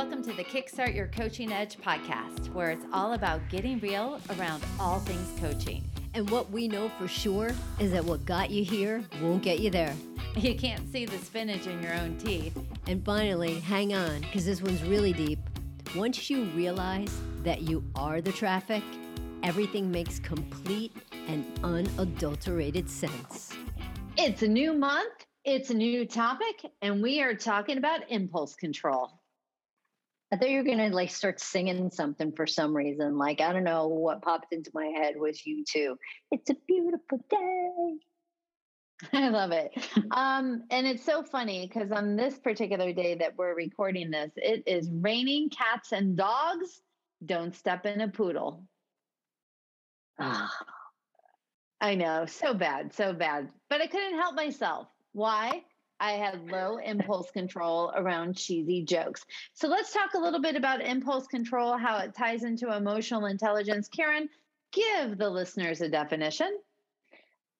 Welcome to the Kickstart Your Coaching Edge podcast, where it's all about getting real around all things coaching. And what we know for sure is that what got you here won't get you there. You can't see the spinach in your own teeth. And finally, hang on, because this one's really deep. Once you realize that you are the traffic, everything makes complete and unadulterated sense. It's a new month, it's a new topic, and we are talking about impulse control. I thought you were gonna like start singing something for some reason. Like I don't know what popped into my head was you too. It's a beautiful day. I love it. um, and it's so funny because on this particular day that we're recording this, it is raining cats and dogs. Don't step in a poodle. Ah, I know, so bad, so bad. But I couldn't help myself. Why? I had low impulse control around cheesy jokes. So let's talk a little bit about impulse control, how it ties into emotional intelligence. Karen, give the listeners a definition.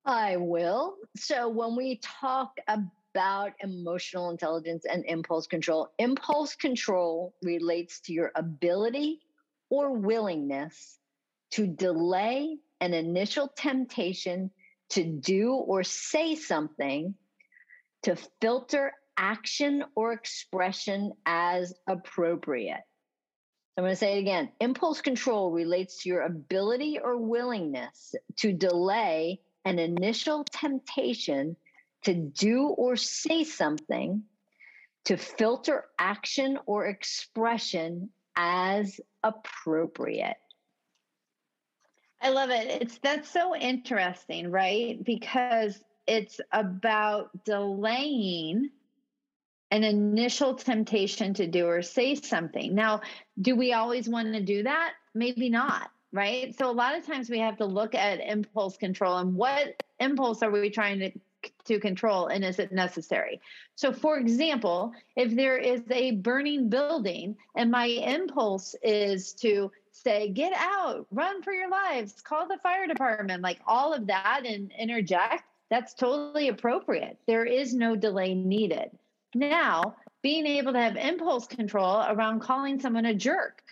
I will. So when we talk about emotional intelligence and impulse control, impulse control relates to your ability or willingness to delay an initial temptation to do or say something to filter action or expression as appropriate. I'm going to say it again. Impulse control relates to your ability or willingness to delay an initial temptation to do or say something to filter action or expression as appropriate. I love it. It's that's so interesting, right? Because it's about delaying an initial temptation to do or say something. Now, do we always want to do that? Maybe not, right? So a lot of times we have to look at impulse control and what impulse are we trying to to control and is it necessary? So for example, if there is a burning building and my impulse is to say get out, run for your lives, call the fire department, like all of that and interject that's totally appropriate. There is no delay needed. Now, being able to have impulse control around calling someone a jerk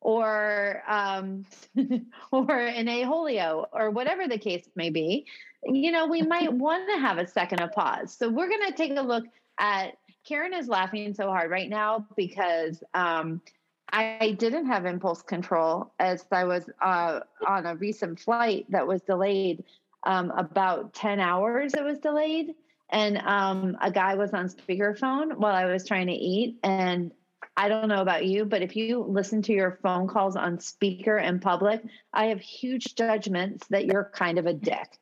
or um, or an a-holio or whatever the case may be, you know, we might want to have a second of pause. So we're going to take a look at Karen is laughing so hard right now because um, I didn't have impulse control as I was uh, on a recent flight that was delayed um, about 10 hours it was delayed. And um, a guy was on speakerphone while I was trying to eat. And I don't know about you, but if you listen to your phone calls on speaker in public, I have huge judgments that you're kind of a dick,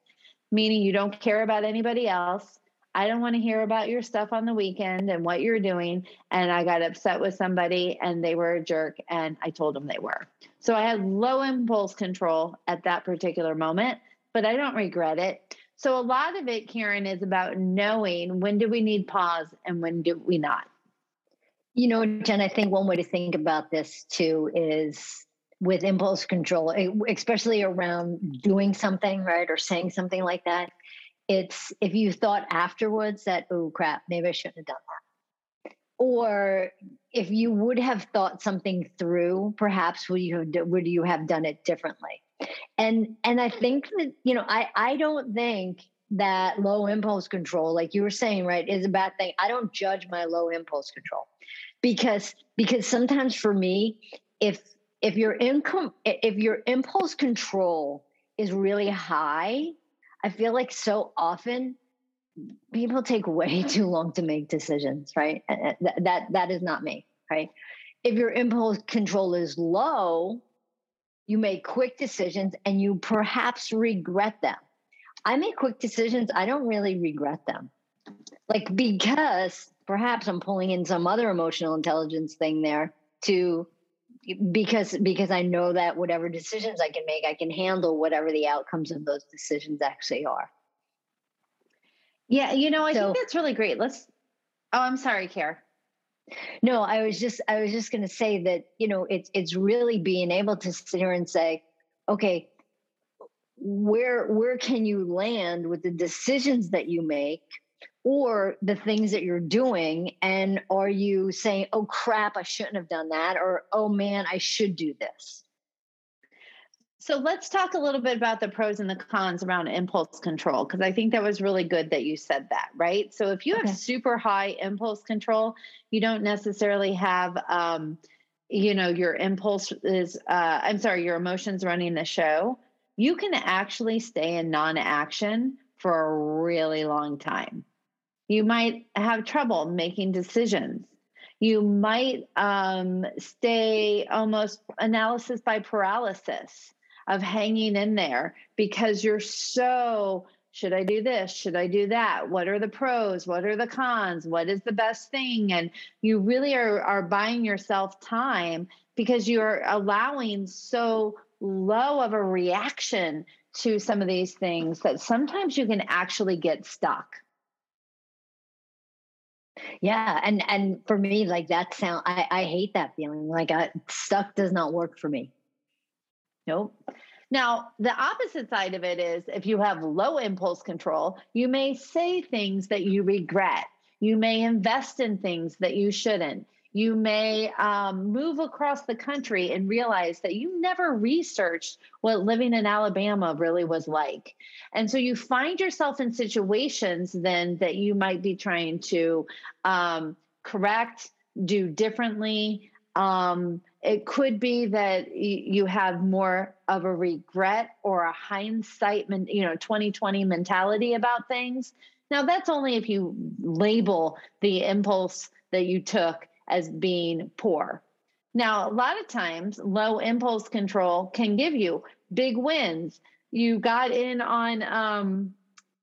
meaning you don't care about anybody else. I don't want to hear about your stuff on the weekend and what you're doing. And I got upset with somebody and they were a jerk and I told them they were. So I had low impulse control at that particular moment but I don't regret it. So a lot of it, Karen, is about knowing when do we need pause and when do we not. You know, Jen, I think one way to think about this too is with impulse control, eh, especially around doing something, right, or saying something like that. It's if you thought afterwards that, oh crap, maybe I shouldn't have done that. Or if you would have thought something through, perhaps would you would you have done it differently? and and i think that you know i i don't think that low impulse control like you were saying right is a bad thing i don't judge my low impulse control because because sometimes for me if if your income if your impulse control is really high i feel like so often people take way too long to make decisions right that that, is not me right if your impulse control is low you make quick decisions and you perhaps regret them. I make quick decisions, I don't really regret them. Like, because perhaps I'm pulling in some other emotional intelligence thing there to because because I know that whatever decisions I can make, I can handle whatever the outcomes of those decisions actually are. Yeah, you know, I so, think that's really great. Let's Oh, I'm sorry, Care. No, I was just I was just going to say that you know it's it's really being able to sit here and say, okay, where where can you land with the decisions that you make or the things that you're doing and are you saying oh crap i shouldn't have done that or oh man i should do this so let's talk a little bit about the pros and the cons around impulse control because i think that was really good that you said that right so if you okay. have super high impulse control you don't necessarily have um, you know your impulse is uh, i'm sorry your emotions running the show you can actually stay in non-action for a really long time you might have trouble making decisions. You might um, stay almost analysis by paralysis of hanging in there because you're so should I do this? Should I do that? What are the pros? What are the cons? What is the best thing? And you really are, are buying yourself time because you're allowing so low of a reaction to some of these things that sometimes you can actually get stuck. Yeah, and and for me, like that sound, I I hate that feeling. Like I, stuck does not work for me. Nope. Now, the opposite side of it is if you have low impulse control, you may say things that you regret. You may invest in things that you shouldn't. You may um, move across the country and realize that you never researched what living in Alabama really was like. And so you find yourself in situations then that you might be trying to um, correct, do differently. Um, it could be that you have more of a regret or a hindsight, you know, 2020 mentality about things. Now, that's only if you label the impulse that you took as being poor. Now, a lot of times, low impulse control can give you big wins. You got in on um,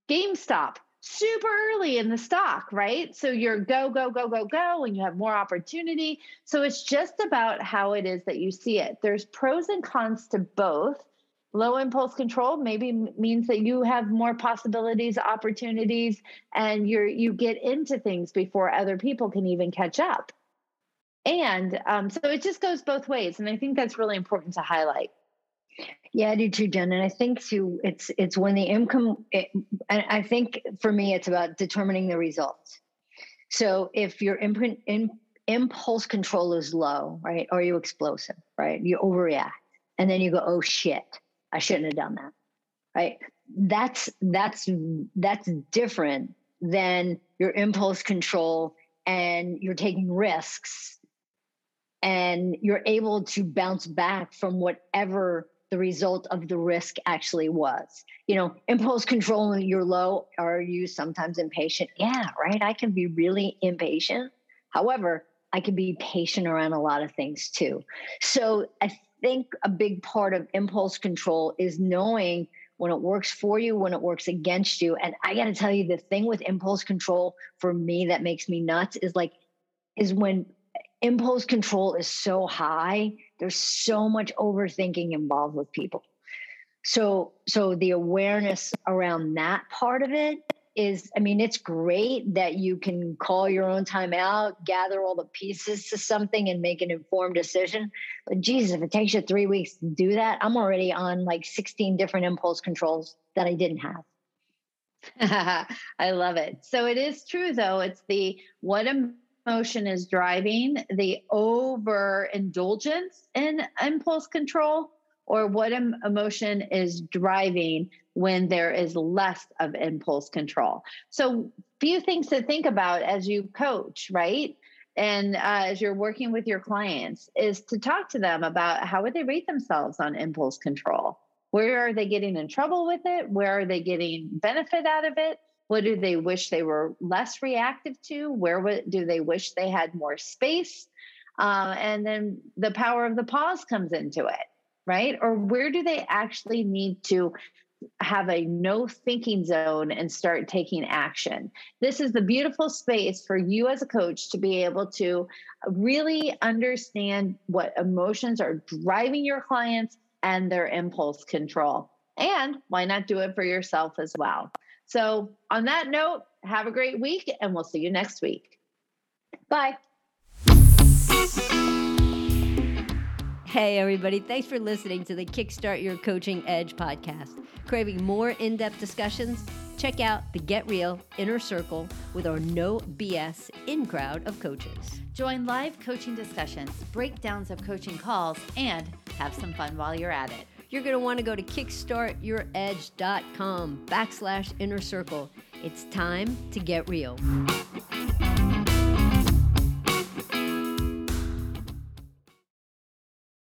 GameStop super early in the stock, right? So you're go, go, go, go, go, and you have more opportunity. So it's just about how it is that you see it. There's pros and cons to both. Low impulse control maybe means that you have more possibilities, opportunities, and you're you get into things before other people can even catch up. And um, so it just goes both ways. And I think that's really important to highlight. Yeah, I do too, Jen. And I think too, it's it's when the income. It, and I think for me, it's about determining the results. So if your imprint in, impulse control is low, right, or you explosive, right, you overreact, and then you go, "Oh shit, I shouldn't have done that," right? That's that's that's different than your impulse control and you're taking risks and you're able to bounce back from whatever the result of the risk actually was. You know, impulse control when you're low, are you sometimes impatient? Yeah, right. I can be really impatient. However, I can be patient around a lot of things too. So I think a big part of impulse control is knowing when it works for you, when it works against you. And I got to tell you, the thing with impulse control for me that makes me nuts is like, is when impulse control is so high there's so much overthinking involved with people so so the awareness around that part of it is i mean it's great that you can call your own time out gather all the pieces to something and make an informed decision but jesus if it takes you three weeks to do that i'm already on like 16 different impulse controls that i didn't have I love it. So it is true though. It's the what am emotion is driving the overindulgence in impulse control or what emotion is driving when there is less of impulse control. So, few things to think about as you coach, right? And uh, as you're working with your clients, is to talk to them about how would they rate themselves on impulse control? Where are they getting in trouble with it? Where are they getting benefit out of it? What do they wish they were less reactive to? Where would, do they wish they had more space? Uh, and then the power of the pause comes into it, right? Or where do they actually need to have a no thinking zone and start taking action. This is the beautiful space for you as a coach to be able to really understand what emotions are driving your clients and their impulse control. And why not do it for yourself as well? So, on that note, have a great week and we'll see you next week. Bye. Hey, everybody. Thanks for listening to the Kickstart Your Coaching Edge podcast. Craving more in depth discussions? Check out the Get Real Inner Circle with our no BS in crowd of coaches. Join live coaching discussions, breakdowns of coaching calls, and have some fun while you're at it. You're going to want to go to kickstartyouredge.com backslash inner circle. It's time to get real.